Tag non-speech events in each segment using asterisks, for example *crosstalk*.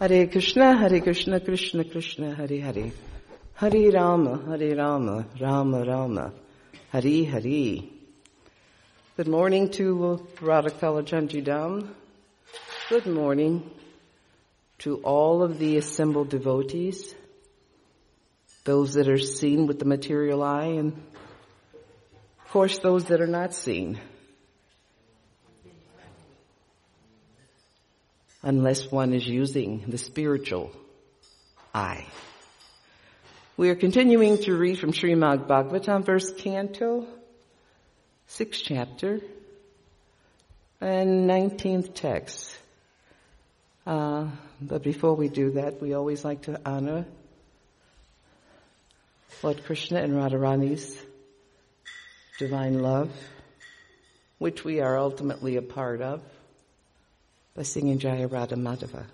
Hare Krishna, Hare Krishna, Krishna Krishna, Hare Hare. Hare Rama, Hare Rama, Rama Rama, Hare Hare. Good morning to Radha Kalachandji Dham. Good morning to all of the assembled devotees, those that are seen with the material eye, and of course those that are not seen. Unless one is using the spiritual eye. We are continuing to read from Srimad Bhagavatam, first canto, sixth chapter, and 19th text. Uh, but before we do that, we always like to honor Lord Krishna and Radharani's divine love, which we are ultimately a part of, by singing Jaya Radha Madhava.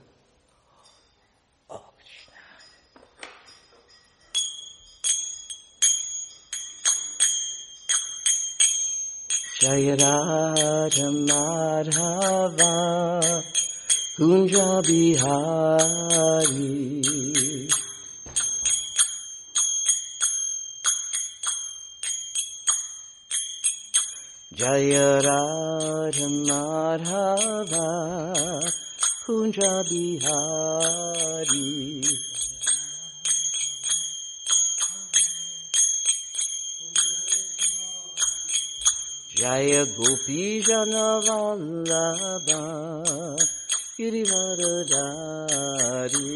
Jaya Radha Madhava Kunja Bihari Jaya Radha Madhava Kunja Bihari Jaya Gopi Janavallabha Girivaradari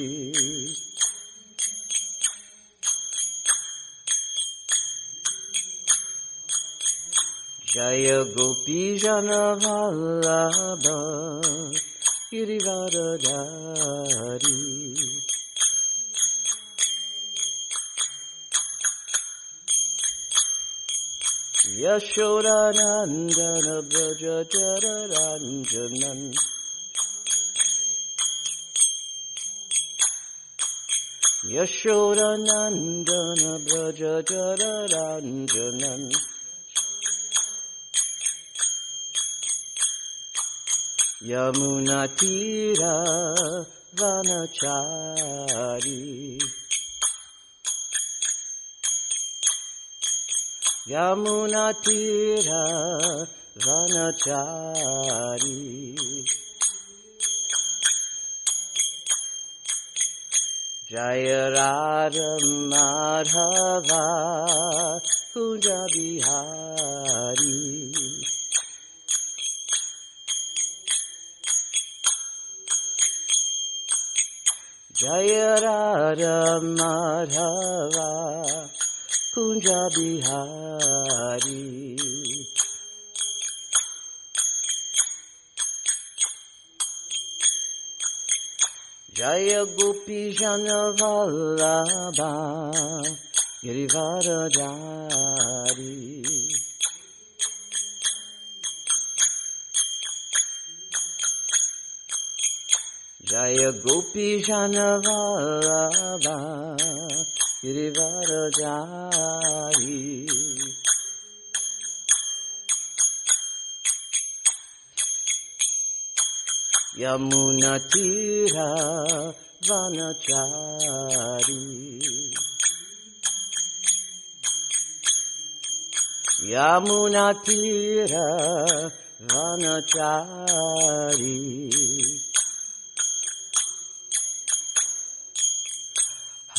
Jaya Gopi Janavallabha Girivaradhari Yashodanandana Braja Jararanjanan Yashodanandana Braja Jararanjanan यमुुना ति वनारी यमुुना तिर वनचारी। जयरारमावा पूजा Bihari. Jaya Radha Madhava Kunja Bihari Jaya Gopi Janavallabha Girivaradhari Jaya Gopi Janavallabha Girivaradhari Yamunatira Vanachari Yamunatira Vanachari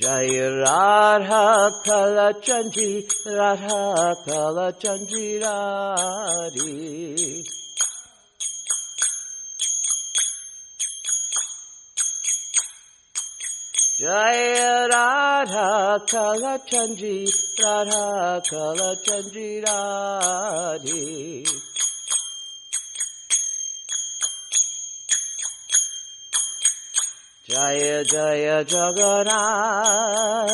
Jaya Radha Kala Chanji Radha Kala Chanji Radhi Jaya Radha Kalachandji Radha Kalachandji Radhe Jaya Jaya Jagannath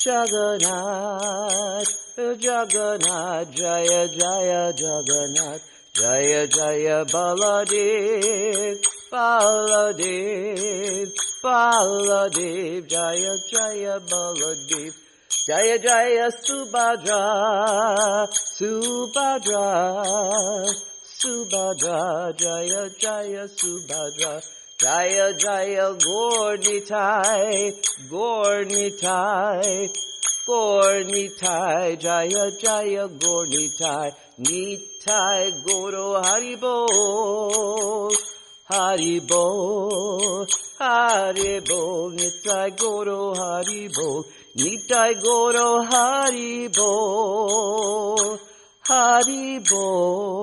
Jagannath Jagannath Jaya Jaya Jagannath Jaya Jaya Baladev Baladev Baladev Jaya Jaya Baladev Jaya Jaya Subhadra Subhadra Subhadra Jaya Jaya Subhadra Jaya Jaya Gornitai Gornitai Gornitai Jaya Jaya Gornitai Nitai Goro Haribol Haribol Haribol Nitai Goro Haribol Nitai Goro Haribol Haribol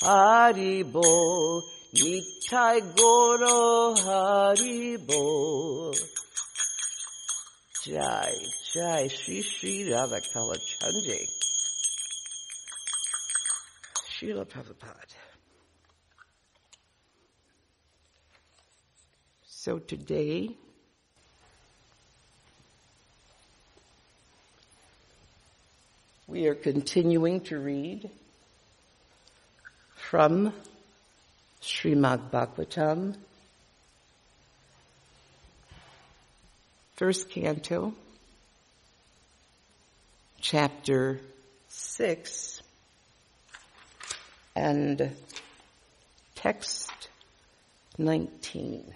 Haribo Nitai Goro Haribol Jai Jai Shri Shri Radha Kalachandji Srila Prabhupada So today we are continuing to read from Srimad Bhagavatam, first canto, chapter six, and text 19.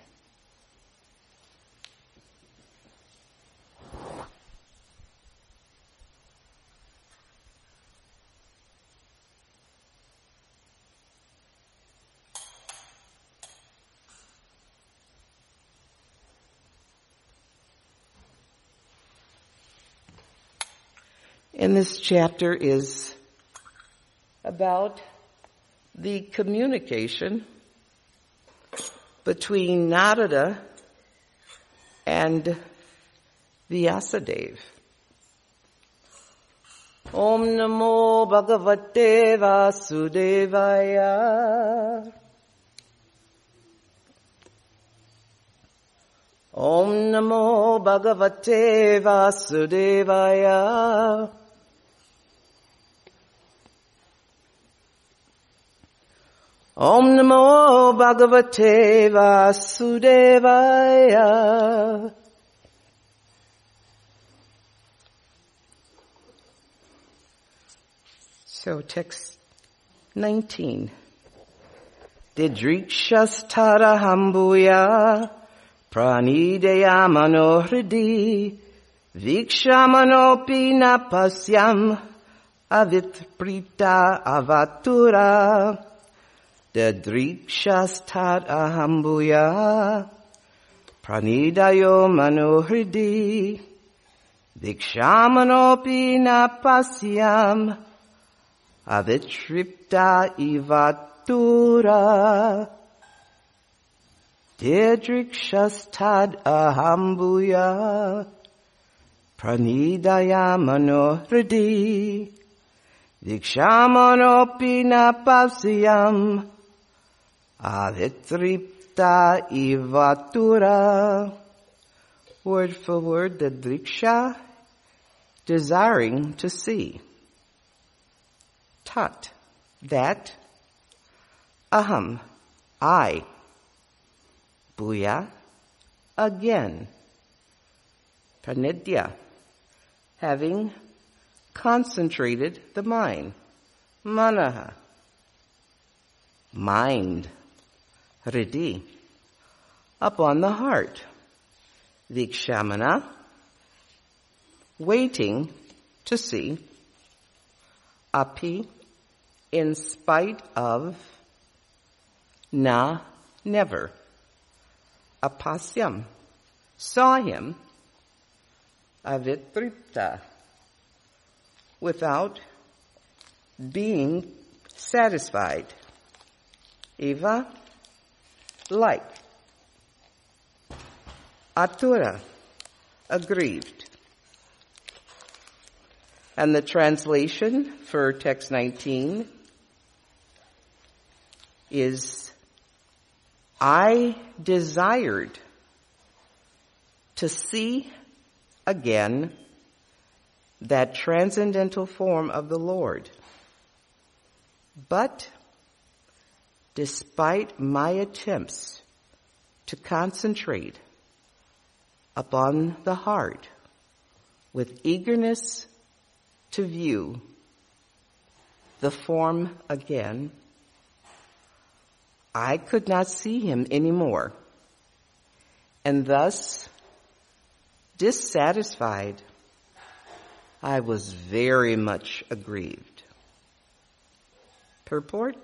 And this chapter is about the communication between Narada and Vyasadeva. Om Namo Bhagavate Vasudevaya. Om Namo Bhagavate Vasudevaya. Om Namo Bhagavate Vasudevaya. So text 19. Didrikshastara hambuya pranideyamano hridi vikshamanopi napasyam avitprita avatura Dadrikshastat ahambuya pranidayo manohridi dikshamanopi napasyam avitripta ivatura. Dadrikshastad ahambuya pranidaya manohridi dikshamanopi napasyam Avitripta ivatura. Word for word, the driksha, desiring to see. Tat, that. Aham, I. Buya, again. Pranidya, having concentrated the mind. Manaha, mind. Hridi, upon the heart. Vikshamana, waiting to see. Api, in spite of. Na, never. Apasyam, saw him. Avitripta, without being satisfied. Eva, like. atura, aggrieved. And the translation for text 19 is, I desired to see again that transcendental form of the Lord. But despite my attempts to concentrate upon the heart with eagerness to view the form again, I could not see him anymore. And thus, dissatisfied, I was very much aggrieved. Purport?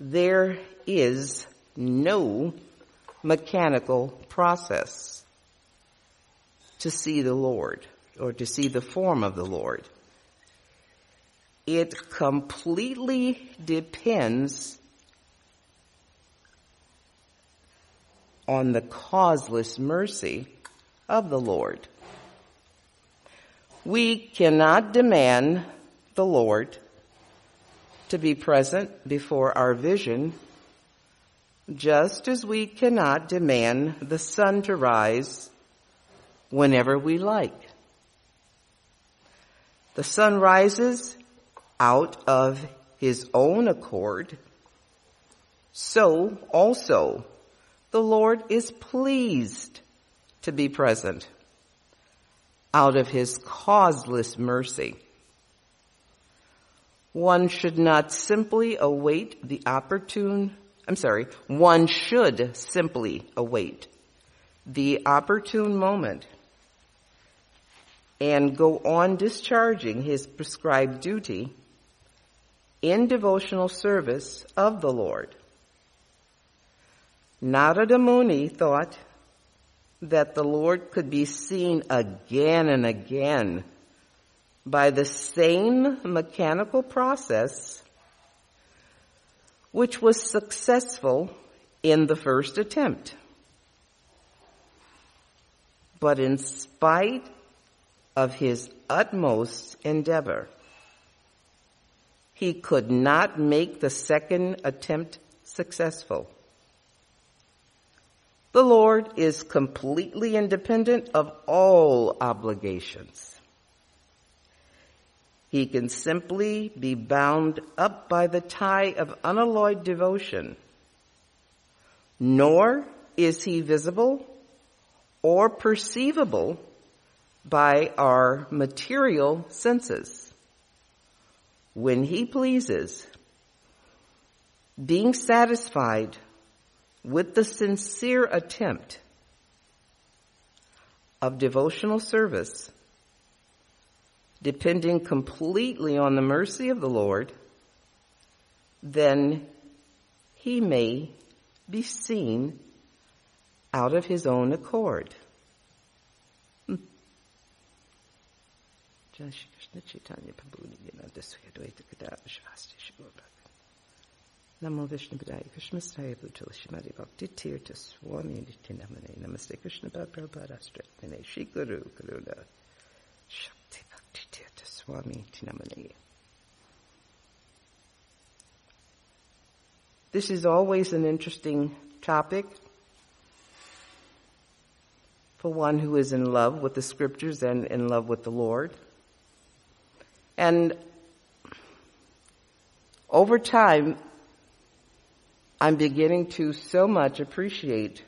There is no mechanical process to see the Lord or to see the form of the Lord. It completely depends on the causeless mercy of the Lord. We cannot demand the Lord to be present before our vision, just as we cannot demand the sun to rise whenever we like. The sun rises out of his own accord. So also the Lord is pleased to be present out of his causeless mercy. One should not simply await the opportune, I'm sorry, one should simply await the opportune moment and go on discharging his prescribed duty in devotional service of the Lord. Narada Muni thought that the Lord could be seen again and again by the same mechanical process which was successful in the first attempt. But in spite of his utmost endeavor, he could not make the second attempt successful. The Lord is completely independent of all obligations. He can simply be bound up by the tie of unalloyed devotion. Nor is he visible or perceivable by our material senses. When he pleases, being satisfied with the sincere attempt of devotional service, depending completely on the mercy of the Lord, then he may be seen out of his own accord. Namo Vishnu Padaya Krishna Bhakti Tirtha Swami Namaste Krishna Prabhupada Shri Guru Swami Nityanamane This is always an interesting topic for one who is in love with the scriptures and in love with the Lord. And over time, I'm beginning to so much appreciate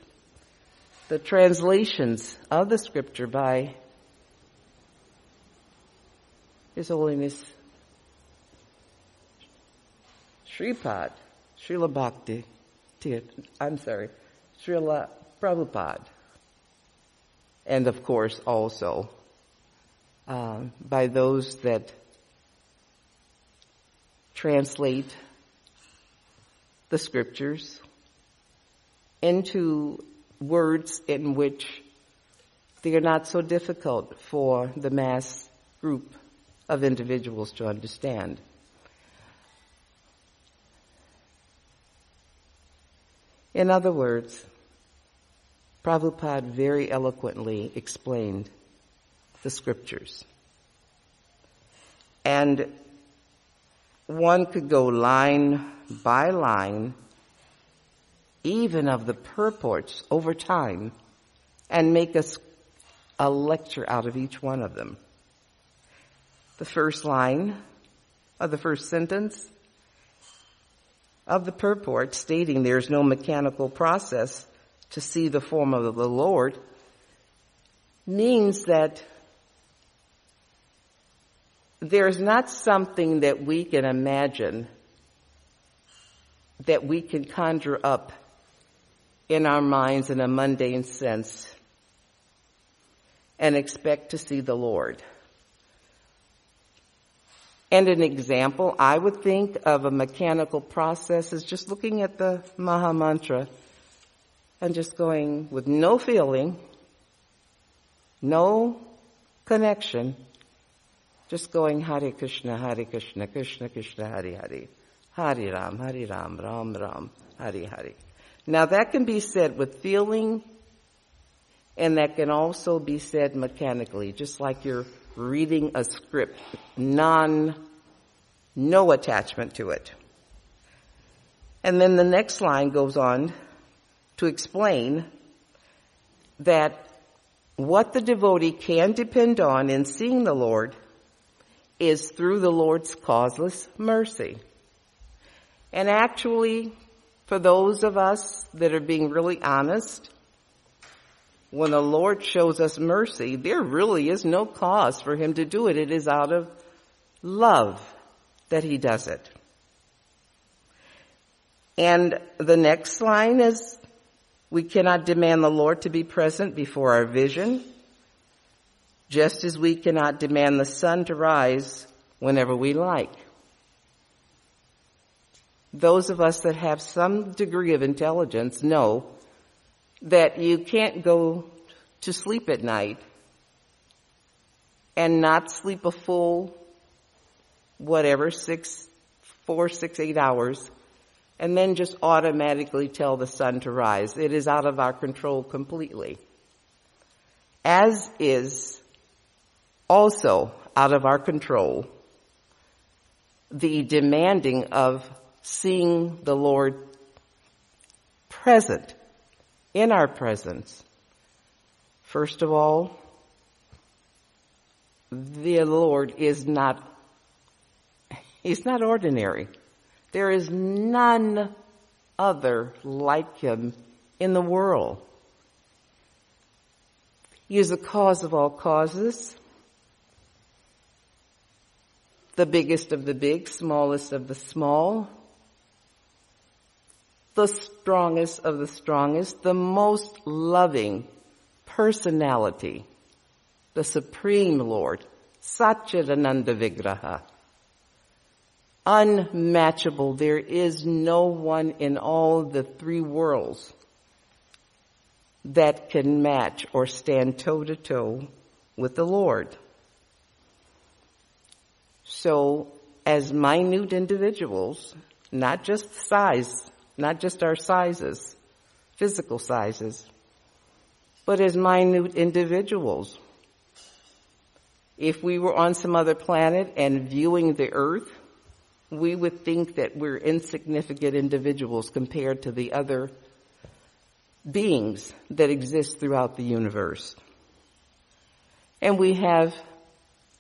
the translations of the scripture by His Holiness Sripad, Srila Bhakti, I'm sorry, Srila Prabhupada. And of course also uh, by those that translate the scriptures into words in which they are not so difficult for the mass group of individuals to understand. In other words, Prabhupada very eloquently explained the scriptures. And one could go line by line, even of the purports over time, and make us a lecture out of each one of them. The first line of the first sentence of the purport stating there is no mechanical process to see the form of the Lord means that there's not something that we can imagine that we can conjure up in our minds in a mundane sense and expect to see the Lord. And an example I would think of a mechanical process is just looking at the Maha Mantra and just going with no feeling, no connection, just going Hare Krishna, Hare Krishna, Krishna Krishna, Hare Hare, Hare Ram, Hare Ram, Ram Ram, Hare Hare. Now that can be said with feeling and that can also be said mechanically, just like you're reading a script, none, no attachment to it. And then the next line goes on to explain that what the devotee can depend on in seeing the Lord is through the Lord's causeless mercy. And actually, for those of us that are being really honest, when the Lord shows us mercy, there really is no cause for Him to do it. It is out of love that He does it. And the next line is, we cannot demand the Lord to be present before our vision, just as we cannot demand the sun to rise whenever we like. Those of us that have some degree of intelligence know that you can't go to sleep at night and not sleep a full, whatever, six, four, six, eight hours, and then just automatically tell the sun to rise. It is out of our control completely. As is also out of our control the demanding of seeing the Lord present in our presence. First of all, the Lord is not, He's not ordinary. There is none other like Him in the world. He is the cause of all causes, the biggest of the big, smallest of the small, the strongest of the strongest, the most loving personality, the Supreme Lord, Satchidananda Vigraha. Unmatchable. There is no one in all the three worlds that can match or stand toe to toe with the Lord. So as minute individuals, not just size, not just our sizes, physical sizes, but as minute individuals. If we were on some other planet and viewing the earth, we would think that we're insignificant individuals compared to the other beings that exist throughout the universe. And we have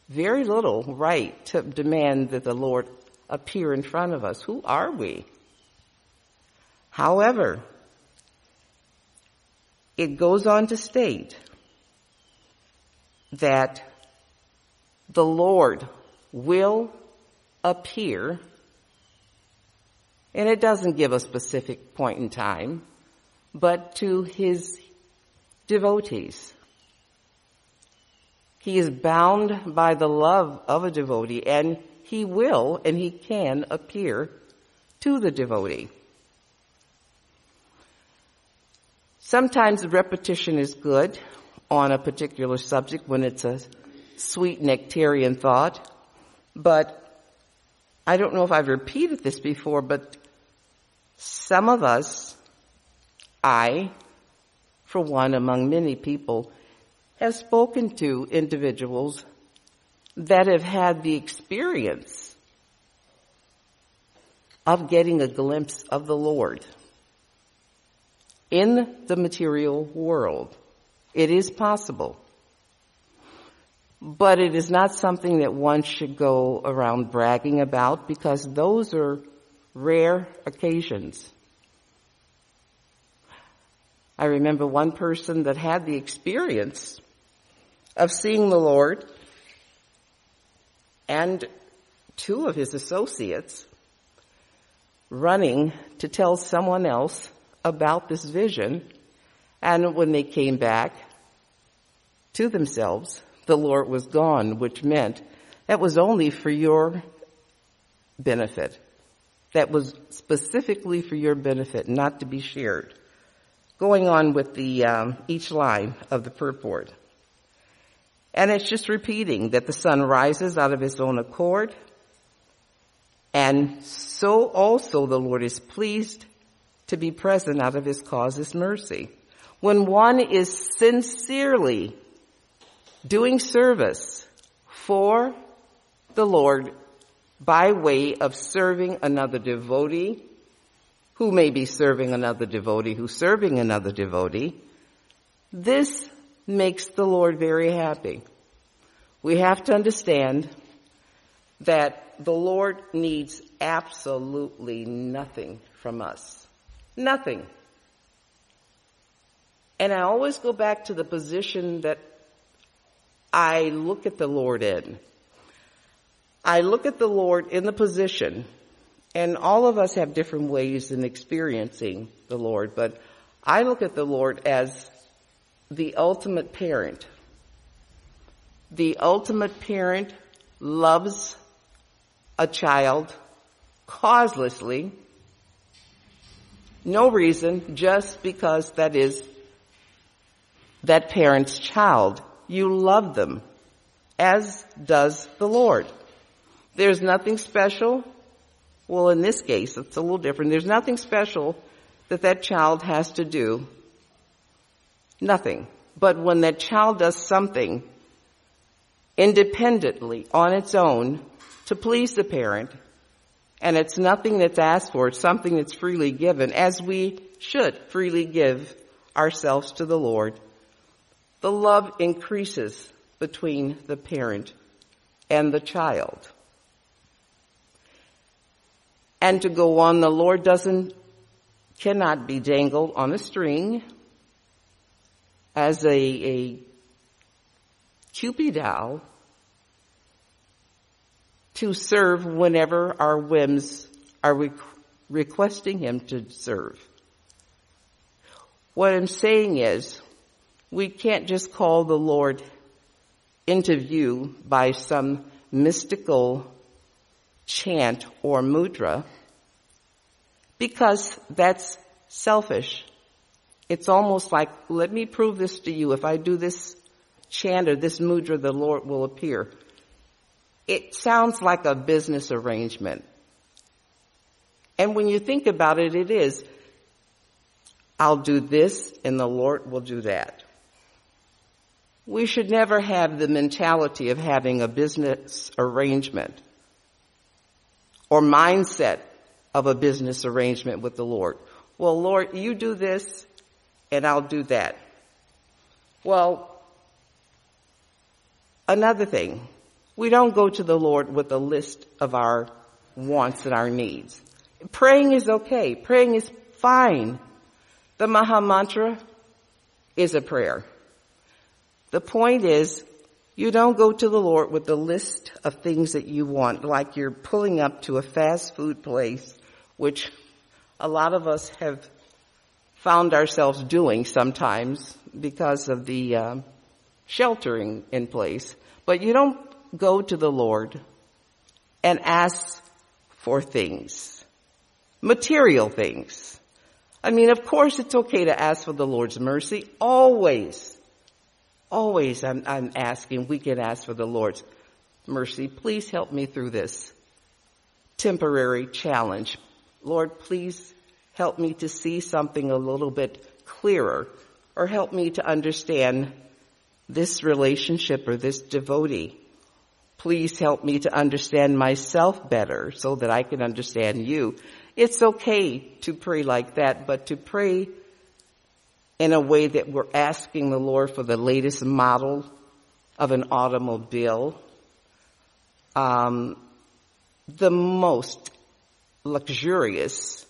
very little right to demand that the Lord appear in front of us. Who are we? However, it goes on to state that the Lord will appear, and it doesn't give a specific point in time, but to his devotees. He is bound by the love of a devotee and he will and he can appear to the devotee. Sometimes repetition is good on a particular subject when it's a sweet nectarian thought, but I don't know if I've repeated this before, but some of us, I, for one among many people, have spoken to individuals that have had the experience of getting a glimpse of the Lord in the material world. It is possible. But it is not something that one should go around bragging about because those are rare occasions. I remember one person that had the experience of seeing the Lord and two of his associates running to tell someone else about this vision. And when they came back to themselves, the Lord was gone, which meant that was only for your benefit. That was specifically for your benefit, not to be shared. Going on with the um, each line of the purport. And it's just repeating that the sun rises out of his own accord. And so also the Lord is pleased to be present out of his cause's mercy. When one is sincerely doing service for the Lord by way of serving another devotee, who may be serving another devotee, who's serving another devotee, this makes the Lord very happy. We have to understand that the Lord needs absolutely nothing from us. Nothing. And I always go back to the position that I look at the Lord in. I look at the Lord in the position, and all of us have different ways in experiencing the Lord, but I look at the Lord as the ultimate parent. The ultimate parent loves a child causelessly, no reason, just because that is that parent's child. You love them, as does the Lord. There's nothing special. Well, in this case, it's a little different. There's nothing special that that child has to do Nothing. But when that child does something independently on its own to please the parent, and it's nothing that's asked for, it's something that's freely given, as we should freely give ourselves to the Lord, the love increases between the parent and the child. And to go on, the Lord doesn't, cannot be dangled on a string as a, a Cupid doll to serve whenever our whims are re- requesting him to serve. What I'm saying is, we can't just call the Lord into view by some mystical chant or mudra because that's selfish. It's almost like, let me prove this to you. If I do this chant or this mudra, the Lord will appear. It sounds like a business arrangement. And when you think about it, it is, I'll do this and the Lord will do that. We should never have the mentality of having a business arrangement or mindset of a business arrangement with the Lord. Well, Lord, you do this and I'll do that. Well, another thing, we don't go to the Lord with a list of our wants and our needs. Praying is okay. Praying is fine. The Maha Mantra is a prayer. The point is, you don't go to the Lord with a list of things that you want, like you're pulling up to a fast food place, which a lot of us have found ourselves doing sometimes because of the uh, sheltering in place. But you don't go to the Lord and ask for things, material things. I mean, of course it's okay to ask for the Lord's mercy. Always, always I'm, I'm asking, we can ask for the Lord's mercy. Please help me through this temporary challenge. Lord, please help me to see something a little bit clearer or help me to understand this relationship or this devotee. Please help me to understand myself better so that I can understand you. It's okay to pray like that, but to pray in a way that we're asking the Lord for the latest model of an automobile, um, the most luxurious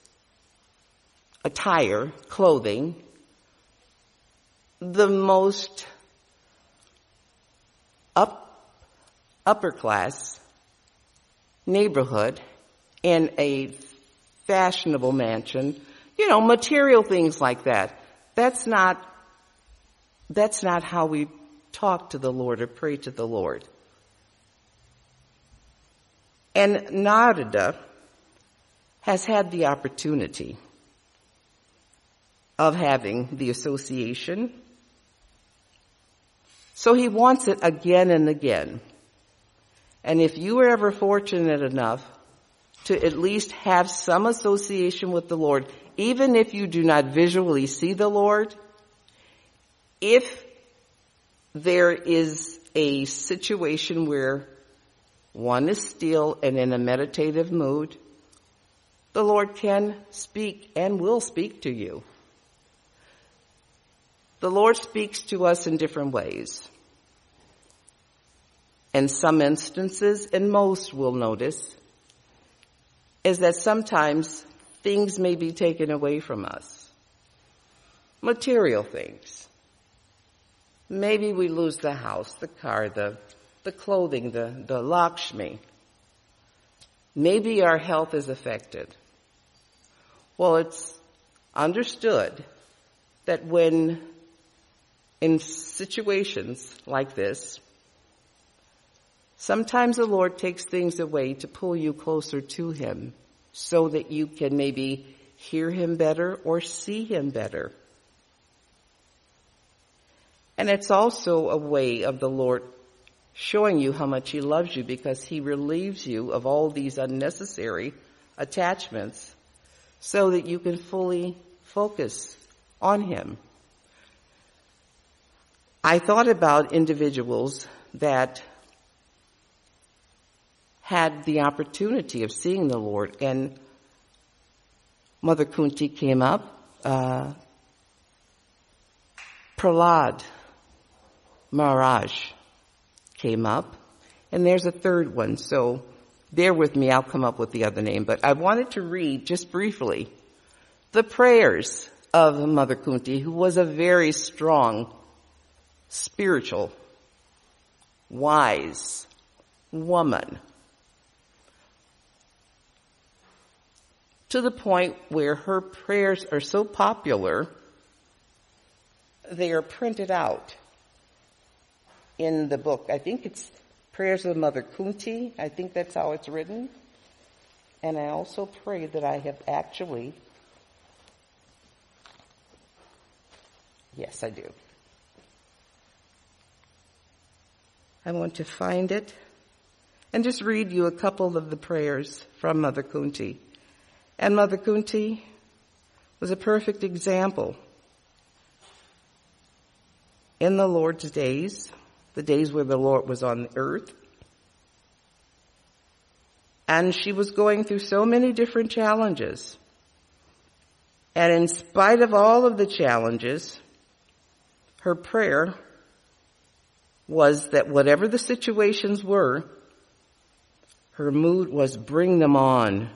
attire, clothing, the most up, upper class neighborhood in a fashionable mansion, you know, material things like that. That's not, that's not how we talk to the Lord or pray to the Lord. And Narada has had the opportunity of having the association. So he wants it again and again. And if you were ever fortunate enough to at least have some association with the Lord, even if you do not visually see the Lord, if there is a situation where one is still and in a meditative mood, the Lord can speak and will speak to you. The Lord speaks to us in different ways. In some instances, and most will notice, is that sometimes things may be taken away from us. Material things. Maybe we lose the house, the car, the, the clothing, the, the Lakshmi. Maybe our health is affected. Well, it's understood that when in situations like this, sometimes the Lord takes things away to pull you closer to Him so that you can maybe hear Him better or see Him better. And it's also a way of the Lord showing you how much He loves you because He relieves you of all these unnecessary attachments so that you can fully focus on Him. I thought about individuals that had the opportunity of seeing the Lord. And Mother Kunti came up, uh, Prahlad Maharaj came up, and there's a third one, so bear with me, I'll come up with the other name, but I wanted to read just briefly the prayers of Mother Kunti, who was a very strong, spiritual, wise woman. To the point where her prayers are so popular, they are printed out in the book. I think it's Prayers of Mother Kunti. I think that's how it's written. And I also pray that I have actually, yes, I do. I want to find it and just read you a couple of the prayers from Mother Kunti. And Mother Kunti was a perfect example in the Lord's days the days where the Lord was on earth. And she was going through so many different challenges. And in spite of all of the challenges, her prayer was that whatever the situations were, her mood was bring them on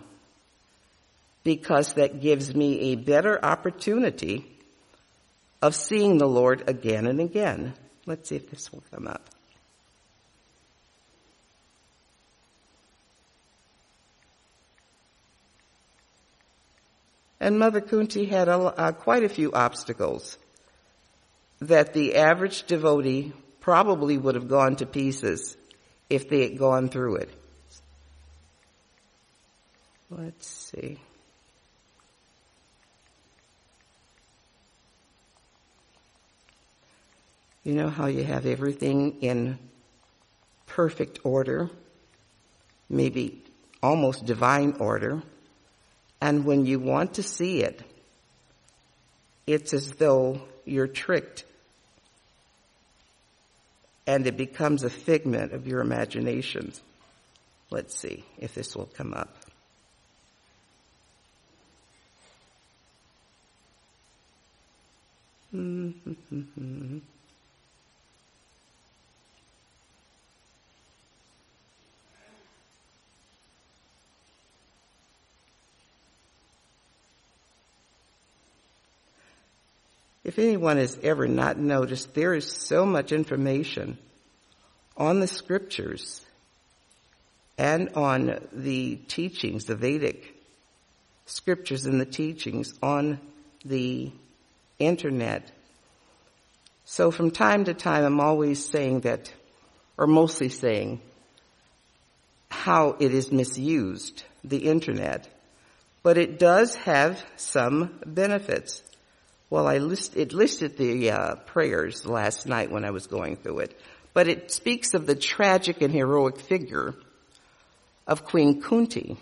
because that gives me a better opportunity of seeing the Lord again and again. Let's see if this will come up. And Mother Kunti had a, uh, quite a few obstacles that the average devotee probably would have gone to pieces if they had gone through it. Let's see. You know how you have everything in perfect order, maybe almost divine order, and when you want to see it, it's as though you're tricked. And it becomes a figment of your imaginations. Let's see if this will come up. Mm-hmm. If anyone has ever not noticed, there is so much information on the scriptures and on the teachings, the Vedic scriptures and the teachings on the internet. So from time to time, I'm always saying that, or mostly saying, how it is misused, the internet. But it does have some benefits. Well, I list, it listed the uh, prayers last night when I was going through it, but it speaks of the tragic and heroic figure of Queen Kunti.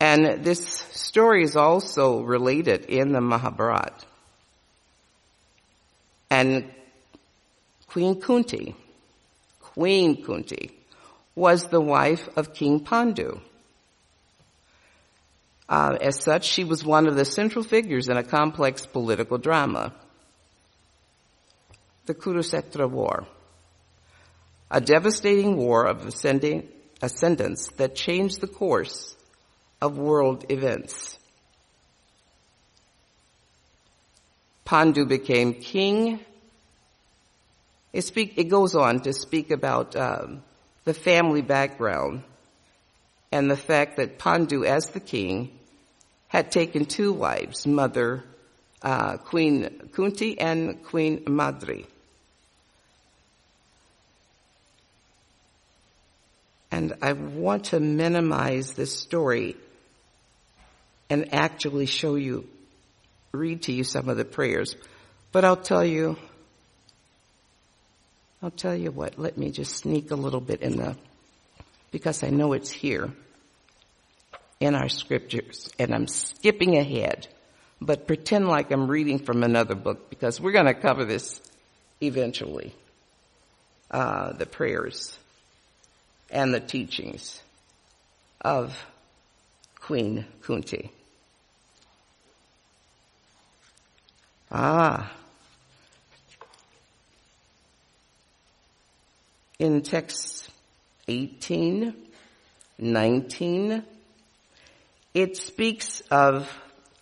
And this story is also related in the Mahabharata. And Queen Kunti, Queen Kunti, was the wife of King Pandu. Uh, as such, she was one of the central figures in a complex political drama, the Kurukshetra War, a devastating war of ascending, ascendance that changed the course of world events. Pandu became king. It, speak, it goes on to speak about um, the family background and the fact that Pandu, as the king, had taken two wives, mother uh, Queen Kunti and Queen Madri. And I want to minimize this story and actually show you, read to you some of the prayers. But I'll tell you, I'll tell you what, let me just sneak a little bit in the, because I know it's here in our scriptures, and I'm skipping ahead, but pretend like I'm reading from another book because we're going to cover this eventually. Uh, the prayers and the teachings of Queen Kunti. Ah. In text 18, 19, it speaks of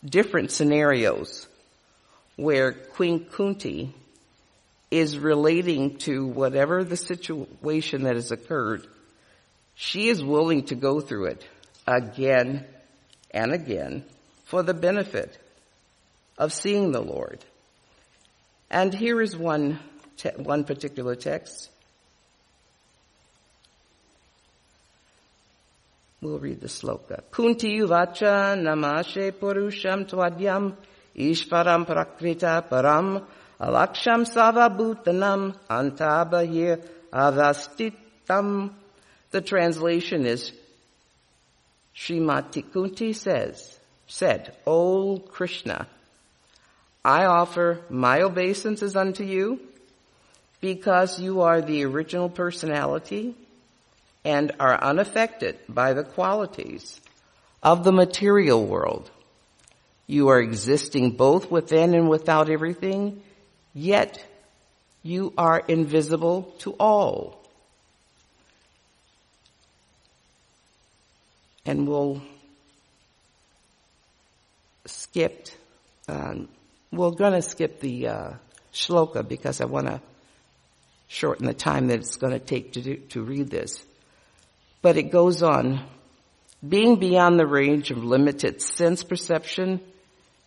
different scenarios where Queen Kunti is relating to whatever the situation that has occurred. She is willing to go through it again and again for the benefit of seeing the Lord. And here is one, te- one particular text. We'll read the sloka. Kunti uvacha namashe purusham tvadyam ishvaram prakrita param alaksham savabhutanam antabahir avastitam. The translation is Srimati Kunti says, said, O Krishna, I offer my obeisances unto you because you are the original personality and are unaffected by the qualities of the material world. You are existing both within and without everything, yet you are invisible to all. And we'll skip, um, we're gonna skip the uh, shloka because I want to shorten the time that it's going to take to do, to read this. But it goes on. Being beyond the range of limited sense perception,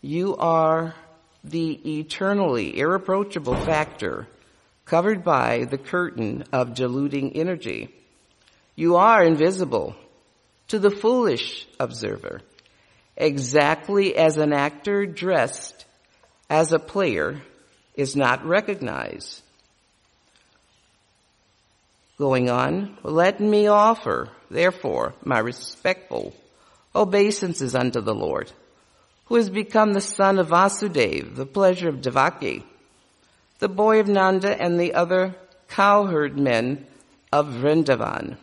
you are the eternally irreproachable factor covered by the curtain of diluting energy. You are invisible to the foolish observer, exactly as an actor dressed as a player is not recognized Going on, let me offer, therefore, my respectful obeisances unto the Lord, who has become the son of Vasudeva, the pleasure of Devaki, the boy of Nanda and the other cowherd men of Vrindavan,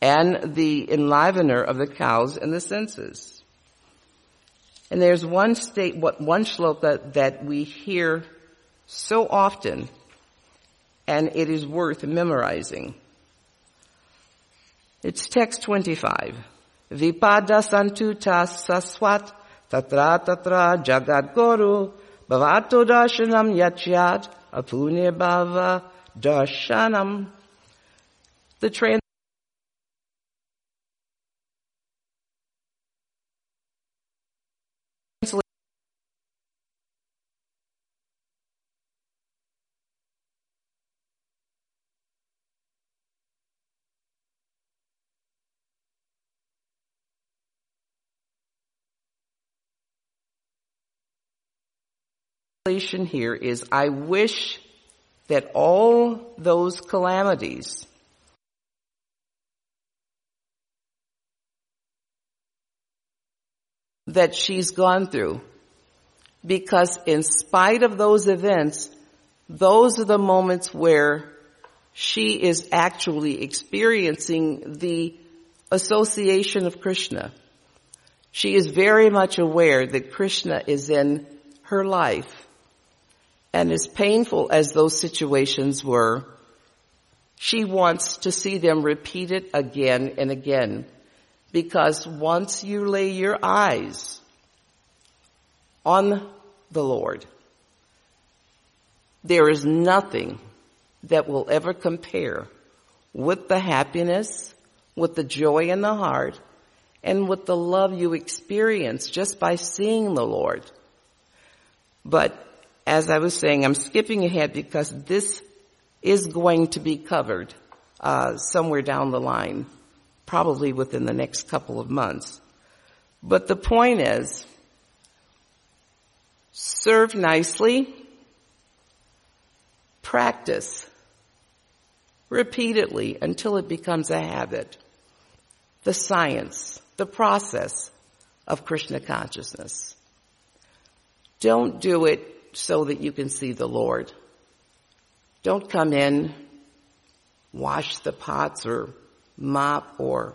and the enlivener of the cows and the senses. And there's one state, one shloka that we hear so often, and it is worth memorizing. It's text 25. Vipada santuta saswat tatra tatra jagat guru bhavato darshanam yachyat apunya bhava darshanam. The trans here is I wish that all those calamities that she's gone through because in spite of those events, those are the moments where she is actually experiencing the association of Krishna. She is very much aware that Krishna is in her life. And as painful as those situations were, she wants to see them repeated again and again. Because once you lay your eyes on the Lord, there is nothing that will ever compare with the happiness, with the joy in the heart, and with the love you experience just by seeing the Lord. But as I was saying, I'm skipping ahead because this is going to be covered uh, somewhere down the line, probably within the next couple of months. But the point is, serve nicely, practice repeatedly until it becomes a habit. The science, the process of Krishna consciousness. Don't do it so that you can see the Lord. Don't come in, wash the pots or mop or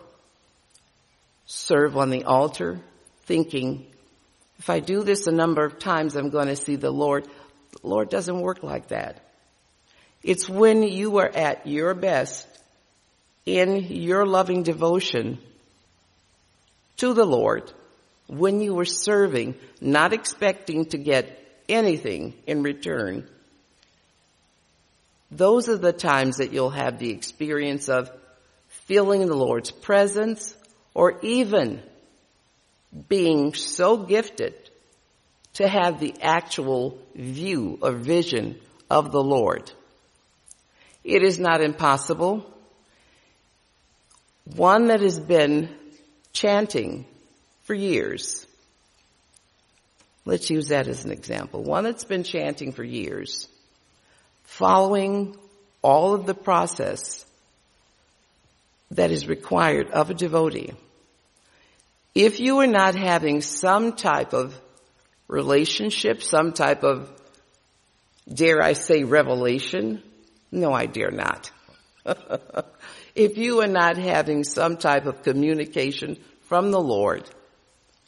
serve on the altar thinking, if I do this a number of times, I'm going to see the Lord. The Lord doesn't work like that. It's when you are at your best in your loving devotion to the Lord, when you are serving, not expecting to get anything in return, those are the times that you'll have the experience of feeling the Lord's presence or even being so gifted to have the actual view or vision of the Lord. It is not impossible. One that has been chanting for years Let's use that as an example. One that's been chanting for years, following all of the process that is required of a devotee. If you are not having some type of relationship, some type of, dare I say, revelation, no, I dare not. *laughs* if you are not having some type of communication from the Lord,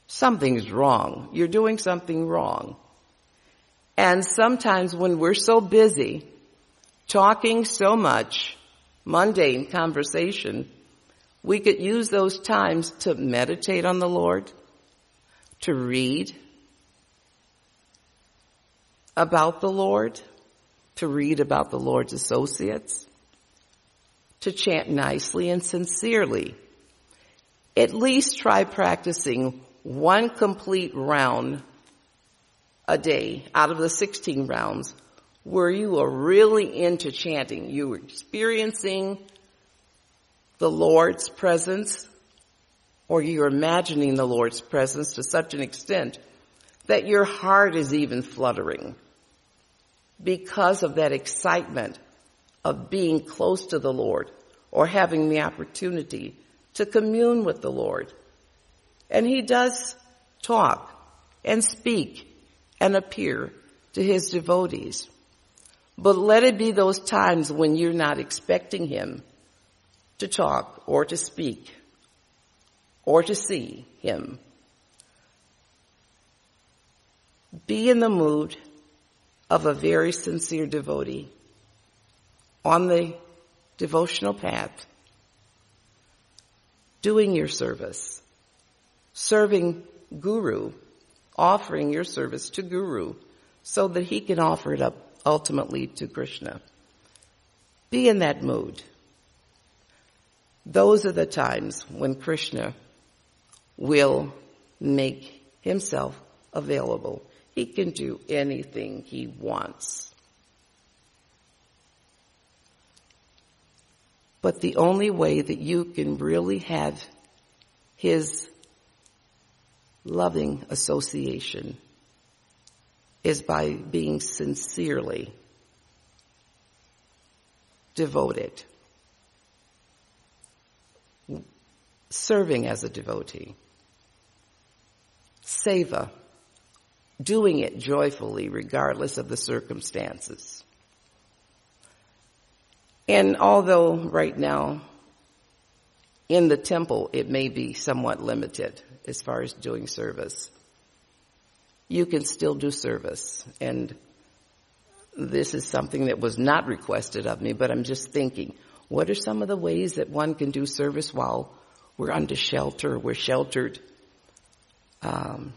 something's wrong. You're doing something wrong. And sometimes when we're so busy talking so much, mundane conversation, we could use those times to meditate on the Lord, to read about the Lord, to read about the Lord's associates, to chant nicely and sincerely. At least try practicing one complete round a day out of the 16 rounds where you are really into chanting. You are experiencing the Lord's presence or you're imagining the Lord's presence to such an extent that your heart is even fluttering because of that excitement of being close to the Lord or having the opportunity to commune with the Lord. And he does talk and speak and appear to his devotees. But let it be those times when you're not expecting him to talk or to speak or to see him. Be in the mood of a very sincere devotee on the devotional path, doing your service, serving Guru, offering your service to Guru so that he can offer it up ultimately to Krishna. Be in that mood. Those are the times when Krishna will make himself available. He can do anything he wants. But the only way that you can really have his loving association is by being sincerely devoted, serving as a devotee, seva, doing it joyfully regardless of the circumstances. And although right now in the temple it may be somewhat limited as far as doing service, you can still do service. And this is something that was not requested of me, but I'm just thinking, what are some of the ways that one can do service while we're under shelter, we're sheltered um,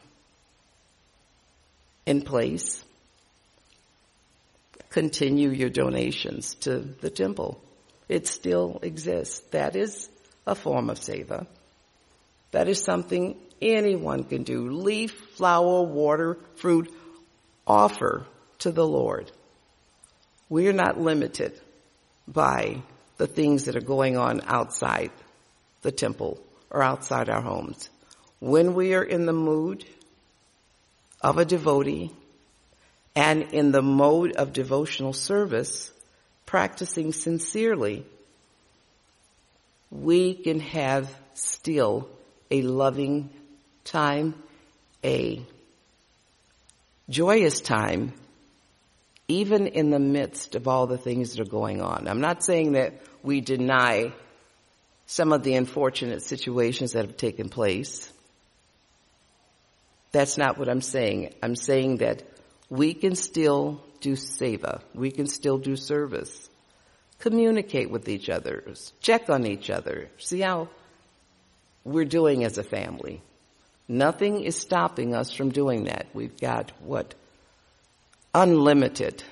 in place? Continue your donations to the temple. It still exists. That is a form of seva. That is something anyone can do. Leaf, flower, water, fruit, offer to the Lord. We are not limited by the things that are going on outside the temple or outside our homes. When we are in the mood of a devotee and in the mode of devotional service, practicing sincerely, we can have still a loving time, a joyous time, even in the midst of all the things that are going on. I'm not saying that we deny some of the unfortunate situations that have taken place. That's not what I'm saying. I'm saying that we can still do seva. We can still do service. Communicate with each other. Check on each other. See how we're doing as a family. Nothing is stopping us from doing that. We've got what? Unlimited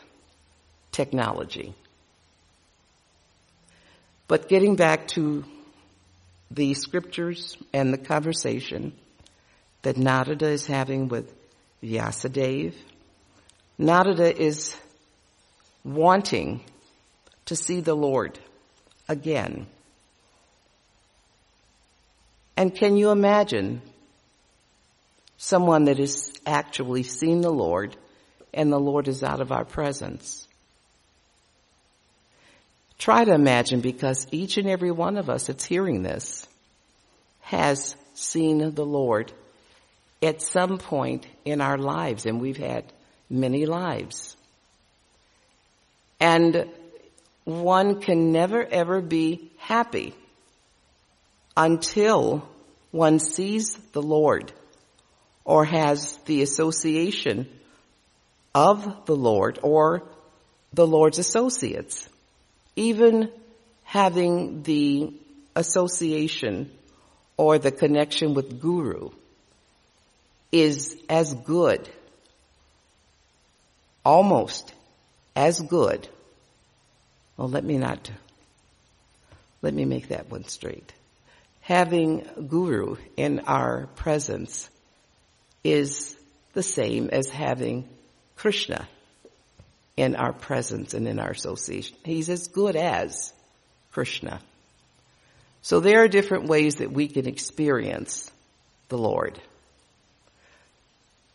technology. But getting back to the scriptures and the conversation that Narada is having with Vyasadeva, Narada is wanting to see the Lord again. And can you imagine someone that has actually seen the Lord and the Lord is out of our presence. Try to imagine because each and every one of us that's hearing this has seen the Lord at some point in our lives and we've had many lives. And one can never ever be happy until one sees the Lord or has the association of the Lord or the Lord's associates. Even having the association or the connection with Guru is as good, almost as good. Well, let me not, let me make that one straight. Having Guru in our presence is the same as having Krishna in our presence and in our association. He's as good as Krishna. So there are different ways that we can experience the Lord.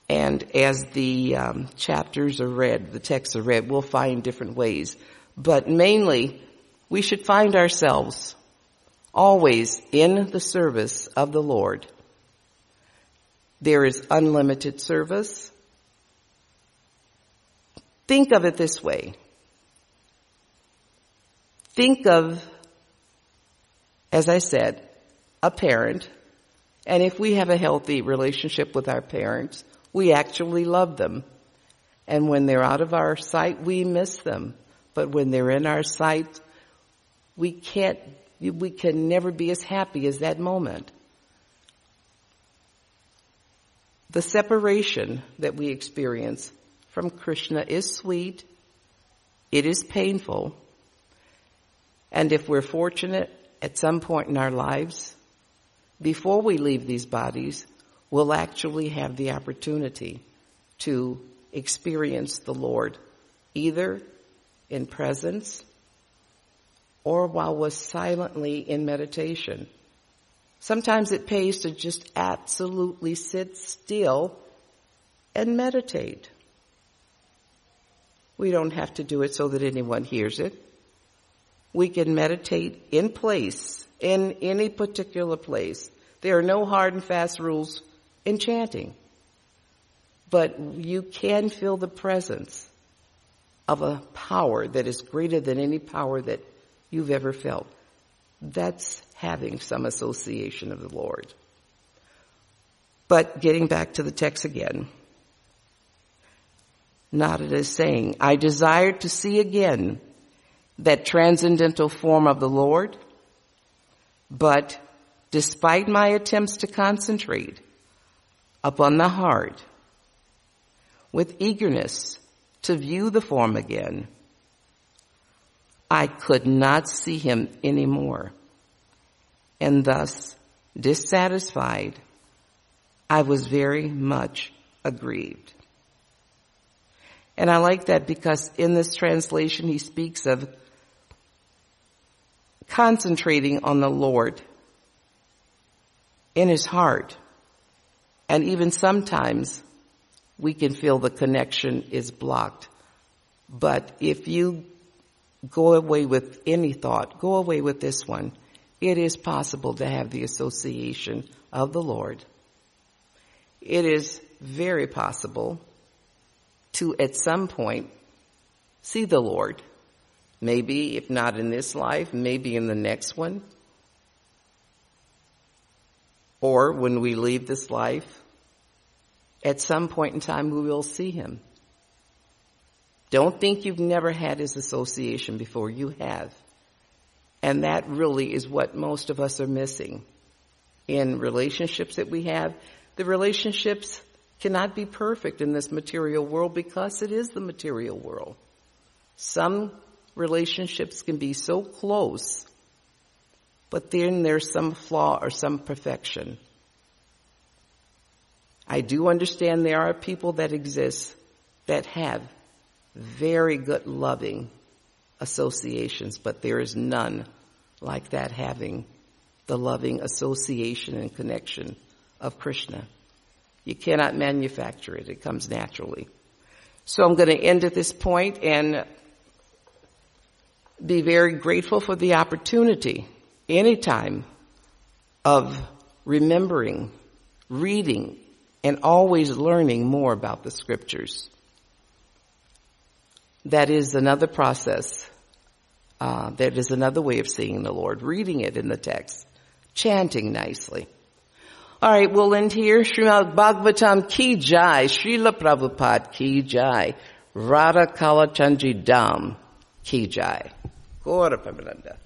And as the um, chapters are read, the texts are read, we'll find different ways. But mainly, we should find ourselves always in the service of the Lord There is unlimited service. Think of it this way. Think of, as I said, a parent, and if we have a healthy relationship with our parents, we actually love them. And when they're out of our sight, we miss them. But when they're in our sight, we can't, we can never be as happy as that moment. The separation that we experience from Krishna is sweet. It is painful. And if we're fortunate at some point in our lives, before we leave these bodies, we'll actually have the opportunity to experience the Lord either in presence or while we're silently in meditation. Sometimes it pays to just absolutely sit still and meditate. We don't have to do it so that anyone hears it. We can meditate in place, in any particular place. There are no hard and fast rules in chanting. But you can feel the presence of a power that is greater than any power that you've ever felt. That's having some association of the Lord. But getting back to the text again, Narada is saying, I desire to see again that transcendental form of the Lord, but despite my attempts to concentrate upon the heart with eagerness to view the form again, I could not see him anymore. And thus, dissatisfied, I was very much aggrieved. And I like that because in this translation he speaks of concentrating on the Lord in his heart. And even sometimes we can feel the connection is blocked. But if you go away with any thought, go away with this one. It is possible to have the association of the Lord. It is very possible to at some point see the Lord. Maybe if not in this life, maybe in the next one. Or when we leave this life, at some point in time we will see him. Don't think you've never had his association before. You have. And that really is what most of us are missing in relationships that we have. The relationships cannot be perfect in this material world because it is the material world. Some relationships can be so close, but then there's some flaw or some perfection. I do understand there are people that exist that have very good loving associations, but there is none like that having the loving association and connection of Krishna. You cannot manufacture it. It comes naturally. So I'm going to end at this point and be very grateful for the opportunity anytime of remembering, reading, and always learning more about the scriptures. That is another process. Uh, that is another way of seeing the Lord, reading it in the text, chanting nicely. All right, we'll end here. Srimad Bhagavatam ki jai, Srila Prabhupada ki jai, Radha Kalachandji Dham ki jai. Pamananda.